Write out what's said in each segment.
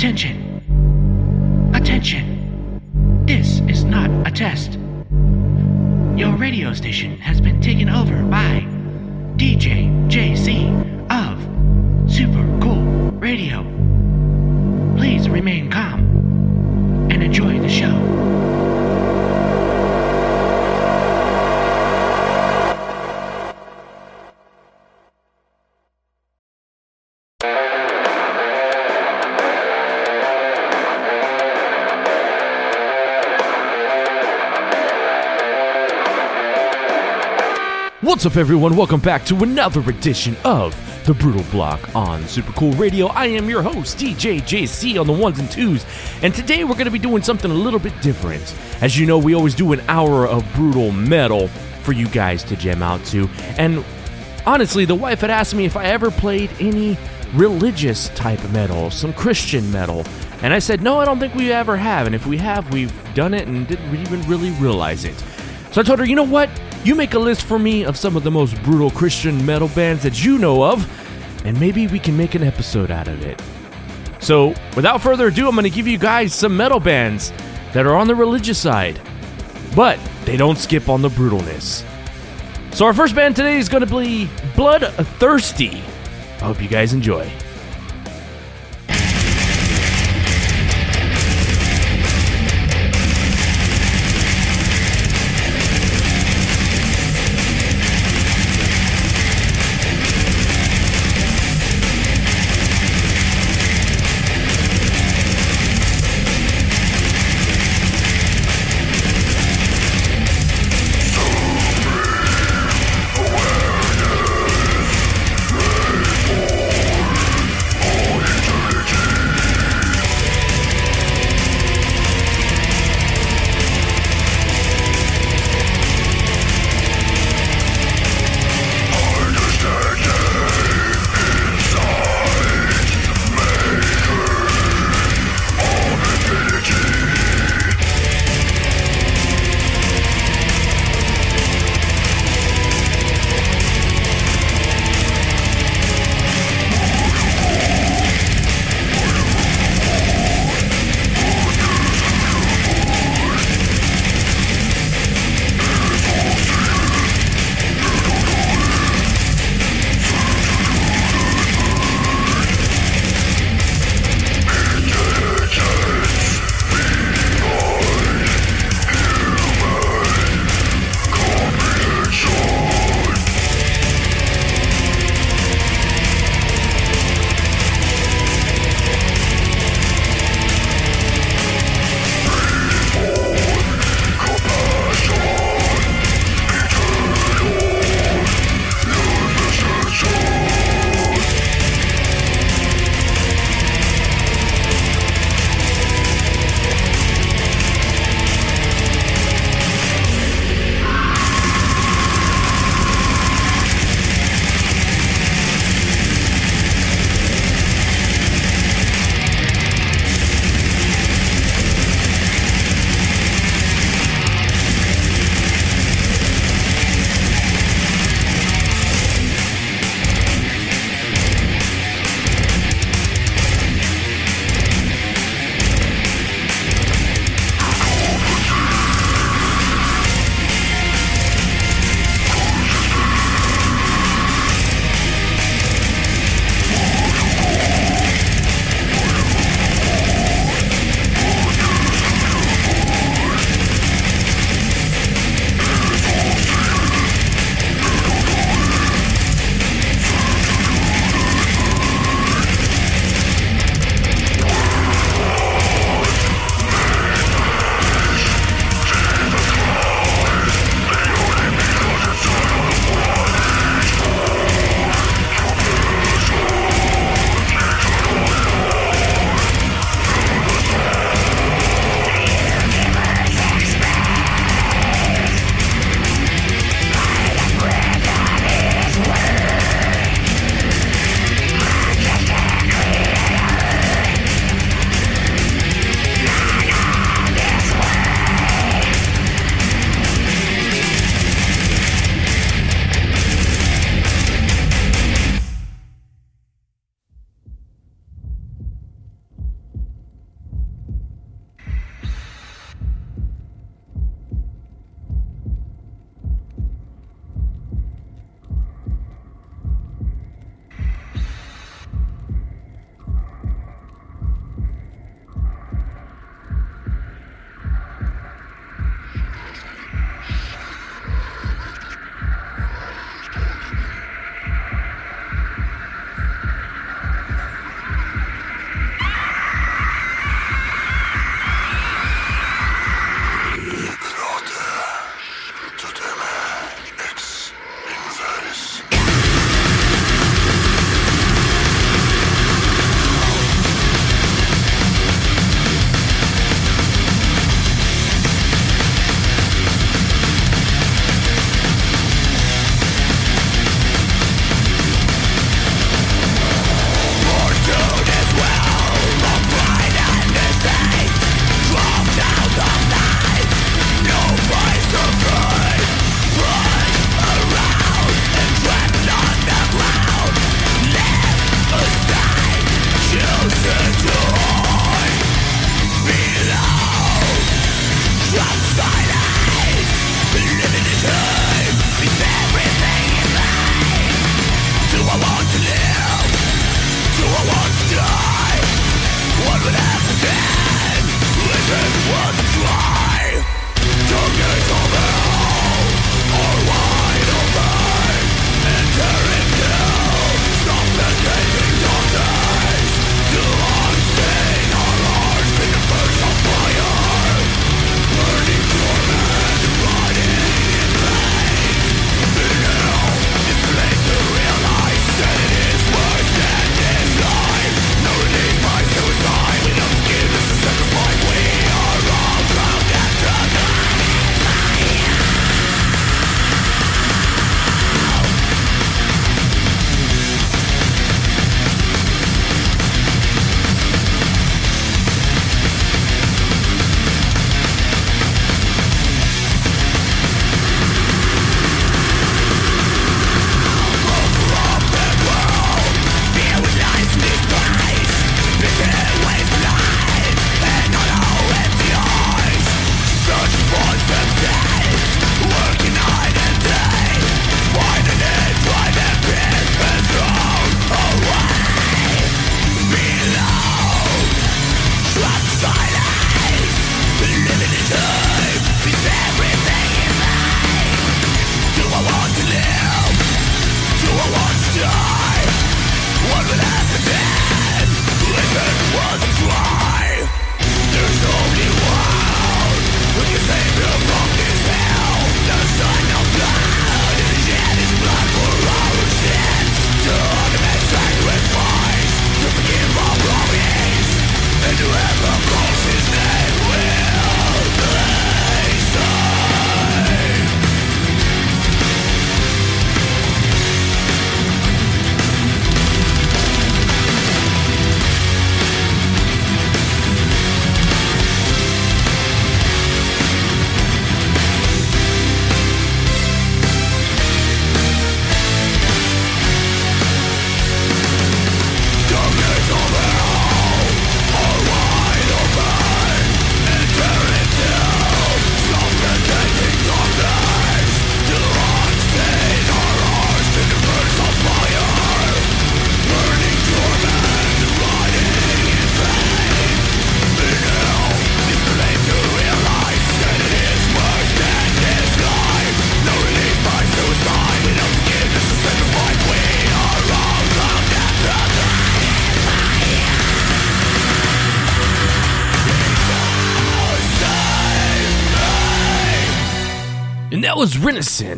Attention! Attention! This is not a test. Your radio station has been taken over by DJ JC of Super Cool Radio. Please remain calm and enjoy the show. What's up, everyone? Welcome back to another edition of the Brutal Block on Super Cool Radio. I am your host, DJ JC, on the ones and twos, and today we're going to be doing something a little bit different. As you know, we always do an hour of brutal metal for you guys to jam out to, and honestly, the wife had asked me if I ever played any religious type metal, some Christian metal, and I said, no, I don't think we ever have, and if we have, we've done it and didn't even really realize it. So I told her, you know what? You make a list for me of some of the most brutal Christian metal bands that you know of, and maybe we can make an episode out of it. So, without further ado, I'm going to give you guys some metal bands that are on the religious side, but they don't skip on the brutalness. So, our first band today is going to be Bloodthirsty. I hope you guys enjoy.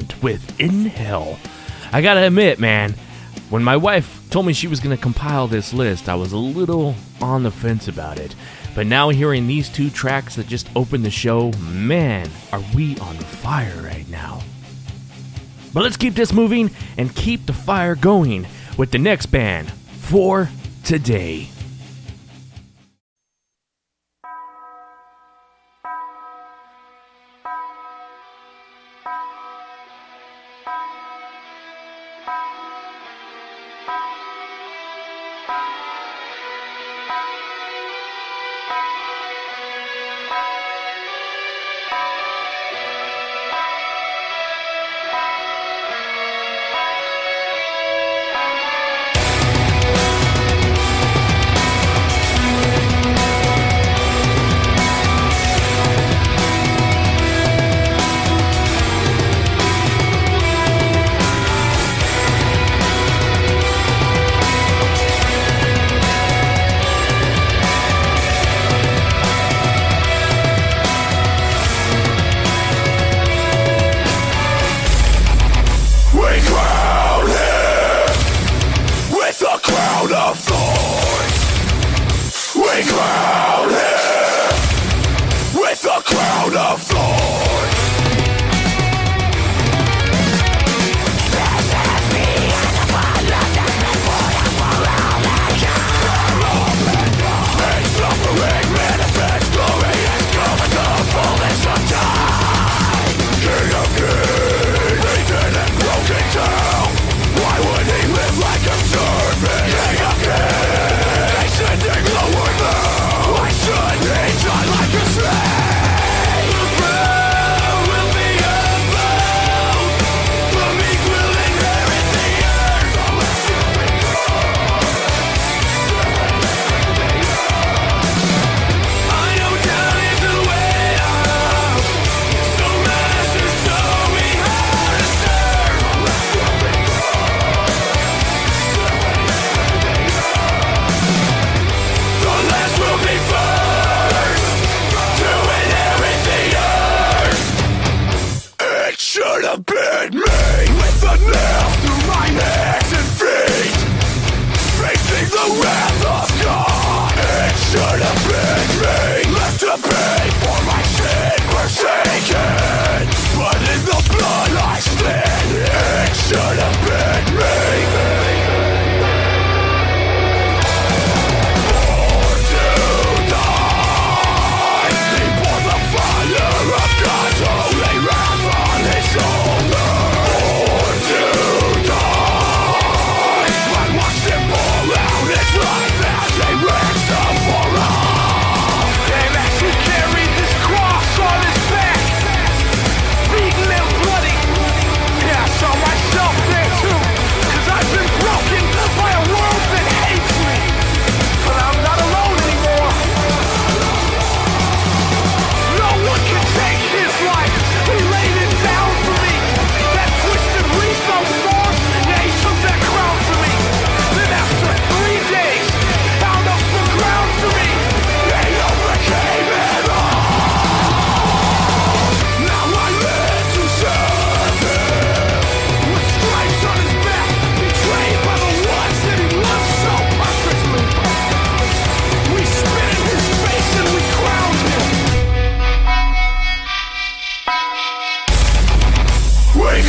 Renaissance with In Hell. I gotta admit, man, when my wife told me she was gonna compile this list, I was a little on the fence about it. But now hearing these two tracks that just opened the show, man, are we on fire right now. But let's keep this moving and keep the fire going with the next band for today.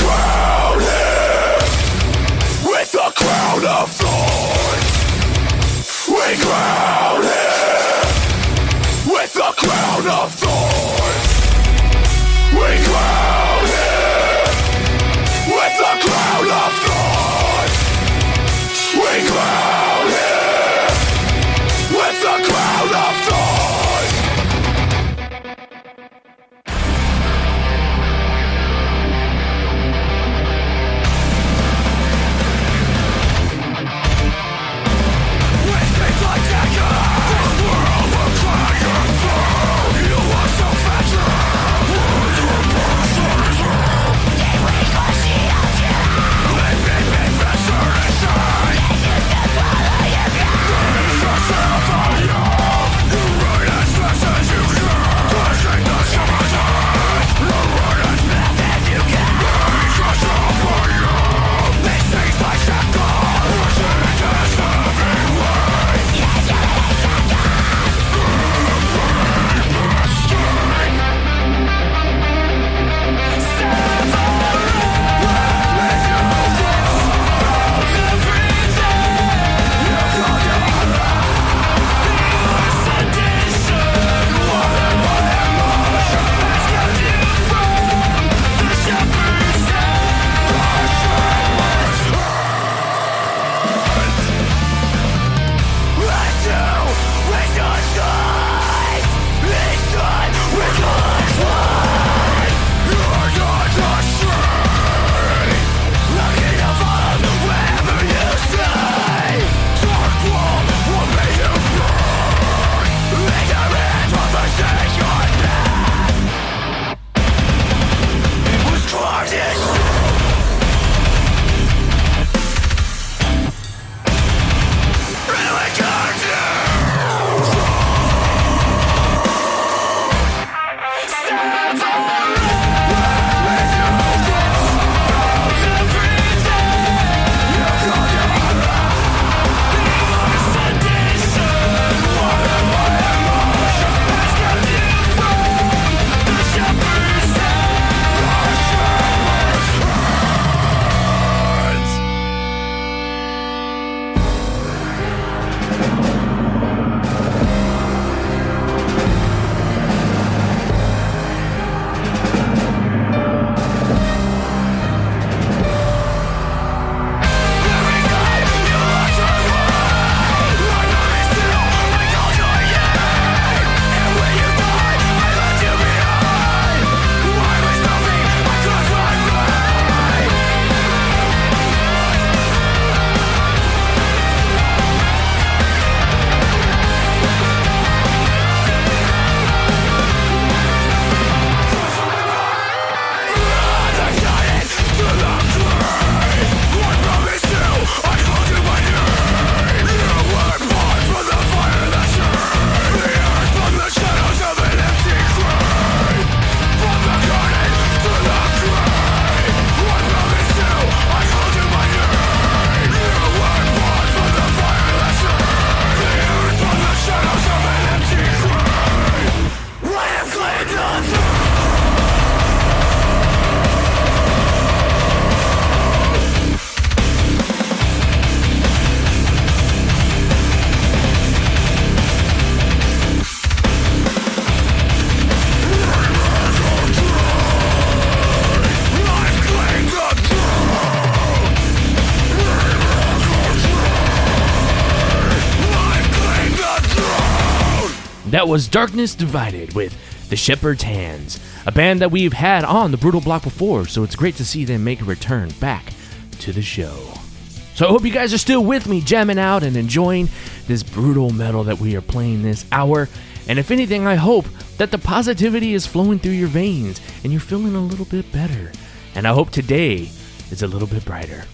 crowned him with a crown of thorns. We crown him with a crown of thorns. We crown him with a crown of thorns. We crown. That was Darkness Divided with The Shepherd's Hands, a band that we've had on the Brutal Block before, so it's great to see them make a return back to the show. So I hope you guys are still with me, jamming out and enjoying this brutal metal that we are playing this hour. And if anything, I hope that the positivity is flowing through your veins and you're feeling a little bit better. And I hope today is a little bit brighter.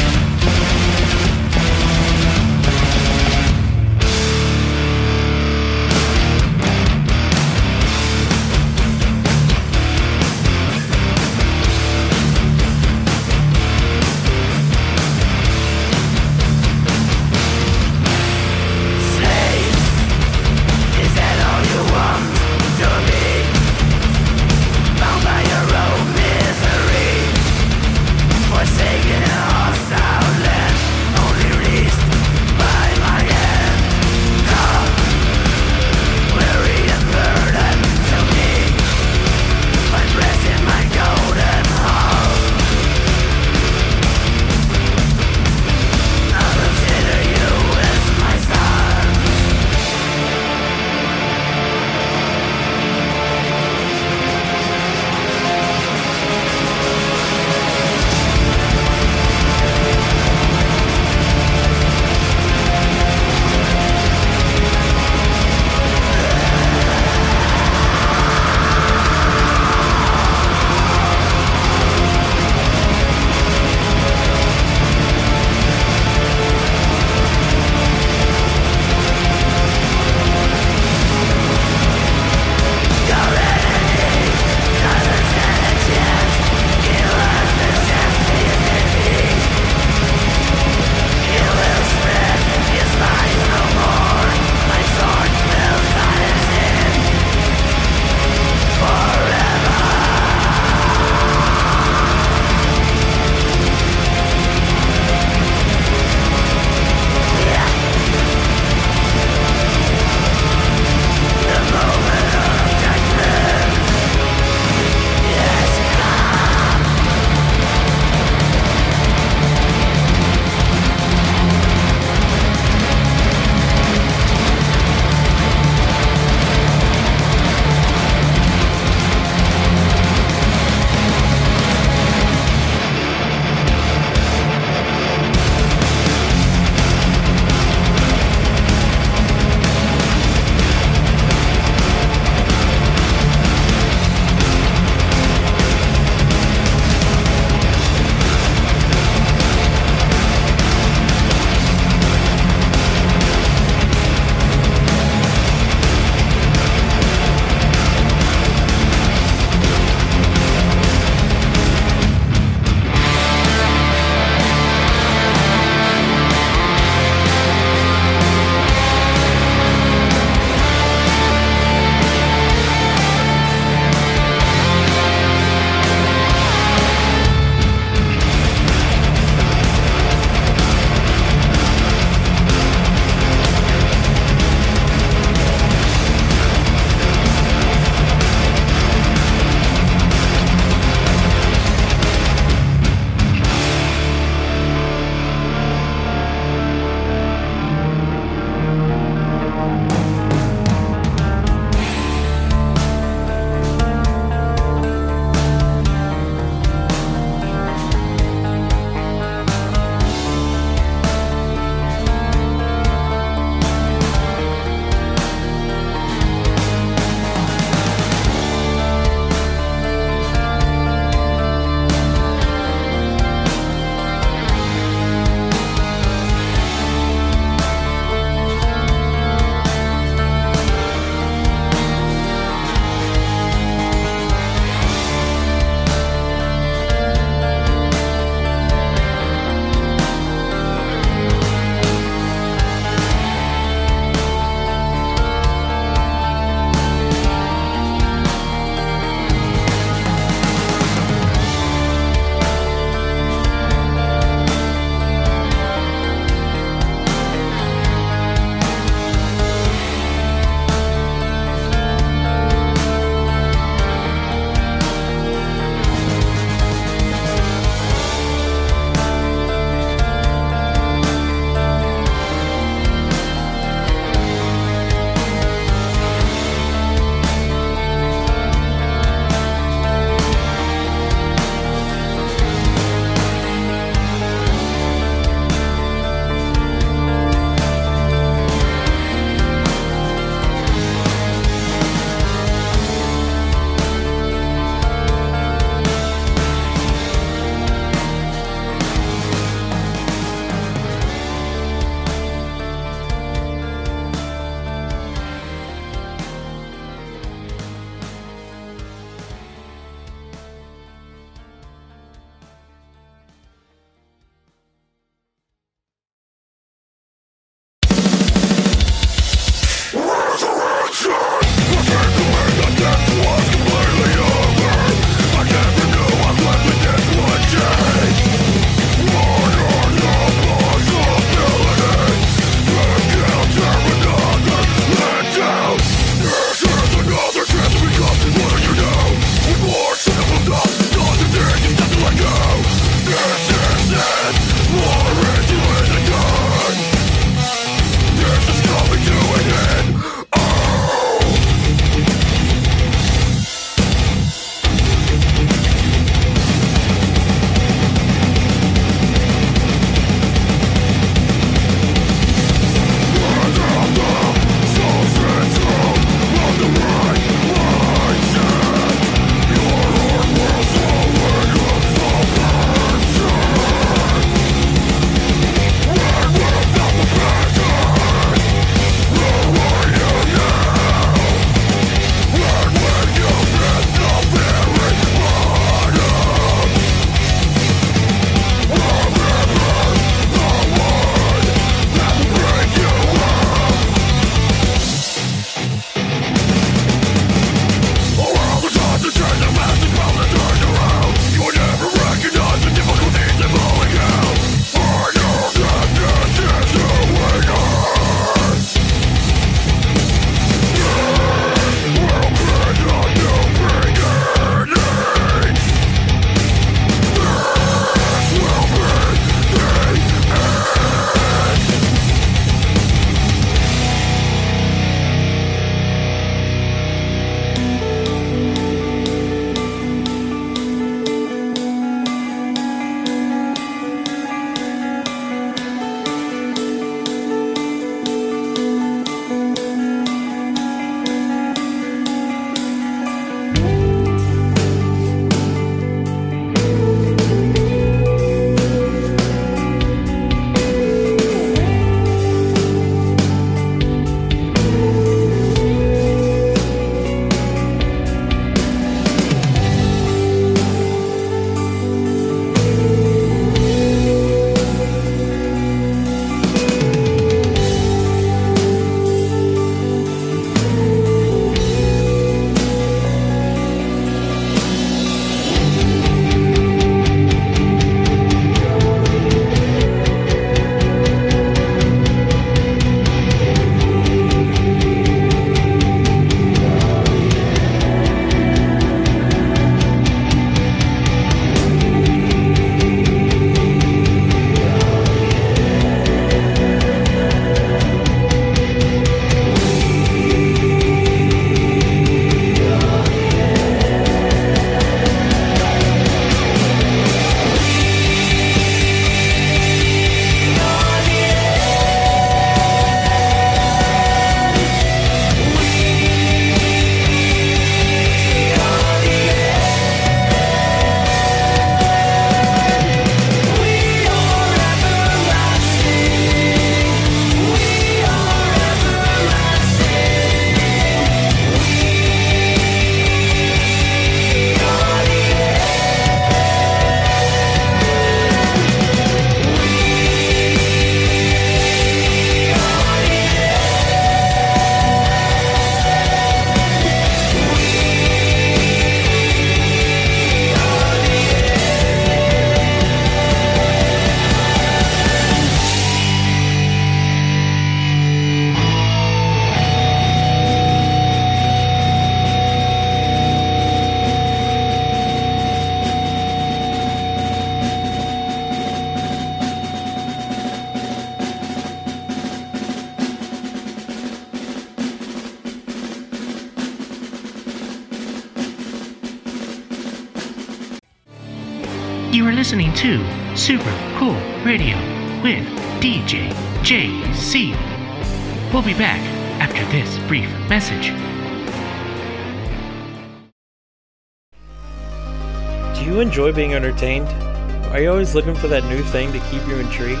Looking for that new thing to keep you intrigued?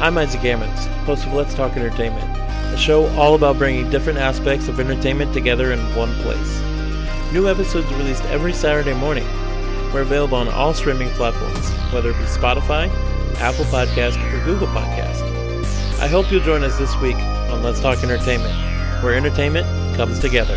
I'm Isaac Gammons, host of Let's Talk Entertainment, a show all about bringing different aspects of entertainment together in one place. New episodes released every Saturday morning. We're available on all streaming platforms, whether it be Spotify, Apple Podcast, or Google Podcast. I hope you'll join us this week on Let's Talk Entertainment, where entertainment comes together.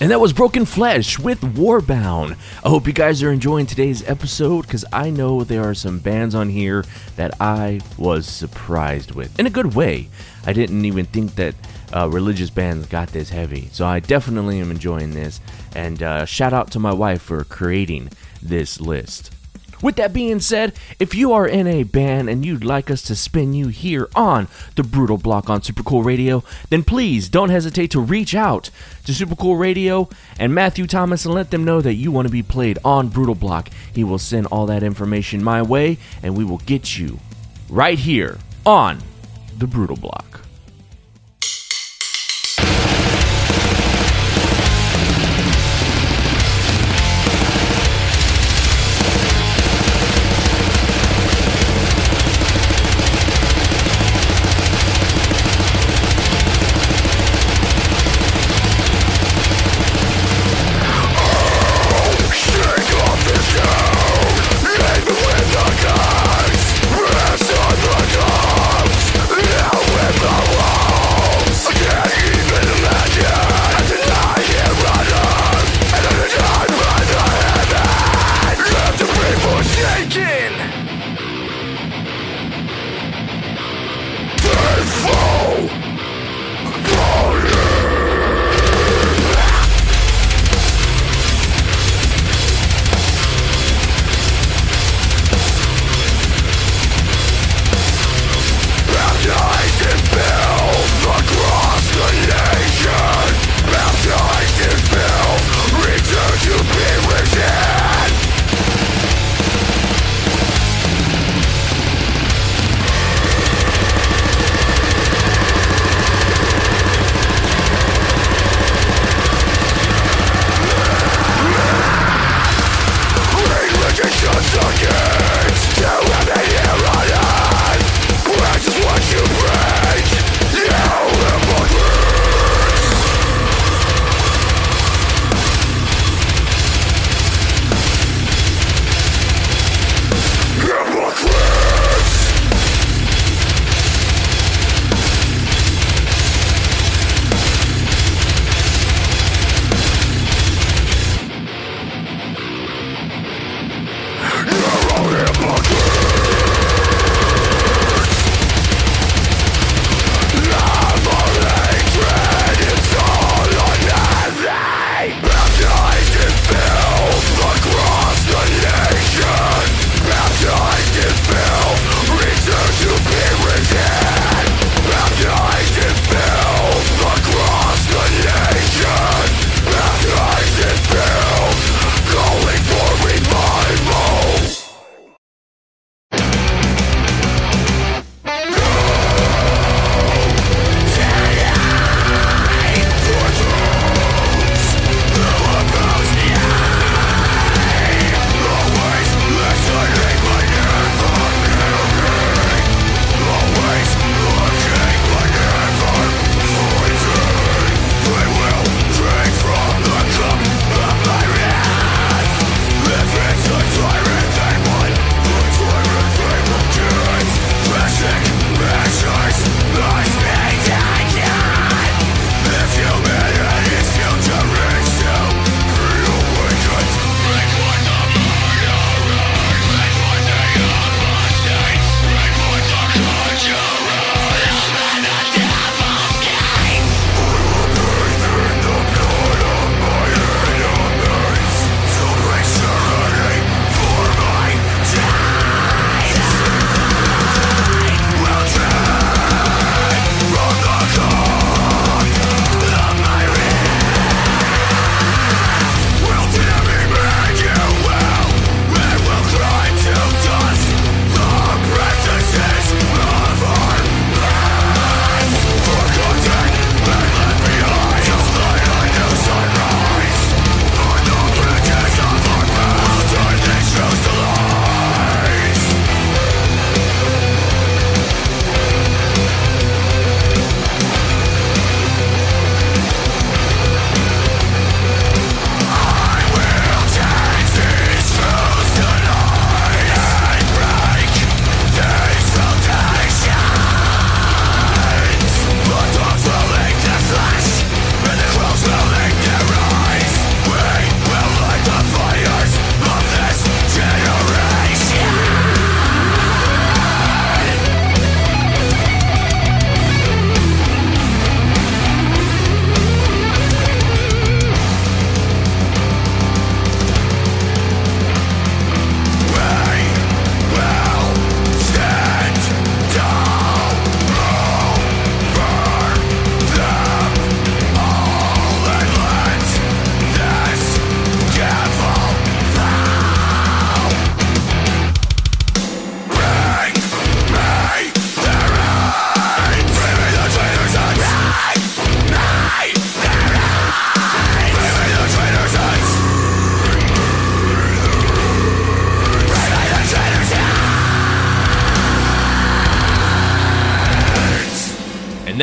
And that was Broken Flesh with Warbound. I hope you guys are enjoying today's episode because I know there are some bands on here that I was surprised with. In a good way. I didn't even think that uh, religious bands got this heavy. So I definitely am enjoying this. And uh, shout out to my wife for creating this list. With that being said, if you are in a band and you'd like us to spin you here on the Brutal Block on Super Cool Radio, then please don't hesitate to reach out to Super Cool Radio and Matthew Thomas and let them know that you want to be played on Brutal Block. He will send all that information my way and we will get you right here on the Brutal Block.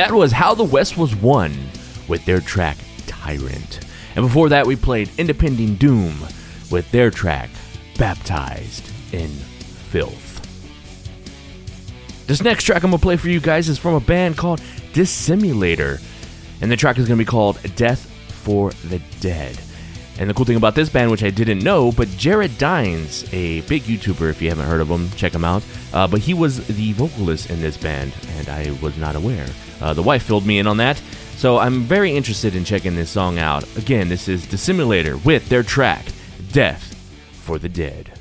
That was How the West Was Won with their track Tyrant. And before that, we played Impending Doom with their track Baptized in Filth. This next track I'm gonna play for you guys is from a band called Dissimulator, and the track is gonna be called Death for the Dead. And the cool thing about this band, which I didn't know, but Jared Dines, a big YouTuber, if you haven't heard of him, check him out. Uh, but he was the vocalist in this band, and I was not aware. Uh, the wife filled me in on that, so I'm very interested in checking this song out. Again, this is Dissimulator with their track Death for the Dead.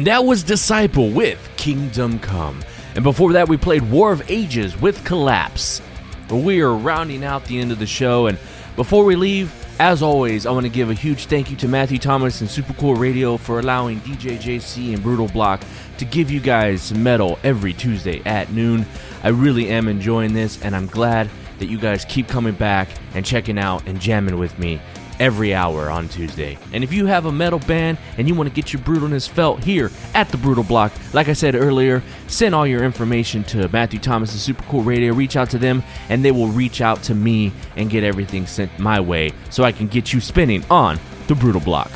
And that was Disciple with Kingdom Come. And before that, we played War of Ages with Collapse. We are rounding out the end of the show. And before we leave, as always, I want to give a huge thank you to Matthew Thomas and Super Cool Radio for allowing DJ JC and Brutal Block to give you guys metal every Tuesday at noon. I really am enjoying this, and I'm glad that you guys keep coming back and checking out and jamming with me every hour on Tuesday. And if you have a metal band and you want to get your brutalness felt here at the Brutal Block, like I said earlier, send all your information to Matthew Thomas and Super Cool Radio. Reach out to them, and they will reach out to me and get everything sent my way so I can get you spinning on the Brutal Block.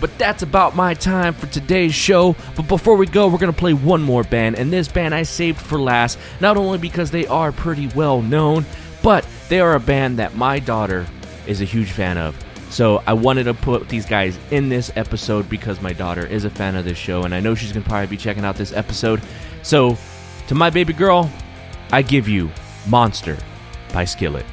But that's about my time for today's show. But before we go, we're going to play one more band, and this band I saved for last, not only because they are pretty well known, but they are a band that my daughter is a huge fan of. So I wanted to put these guys in this episode because my daughter is a fan of this show, and I know she's gonna probably be checking out this episode. So, to my baby girl, I give you "Monster" by Skillet.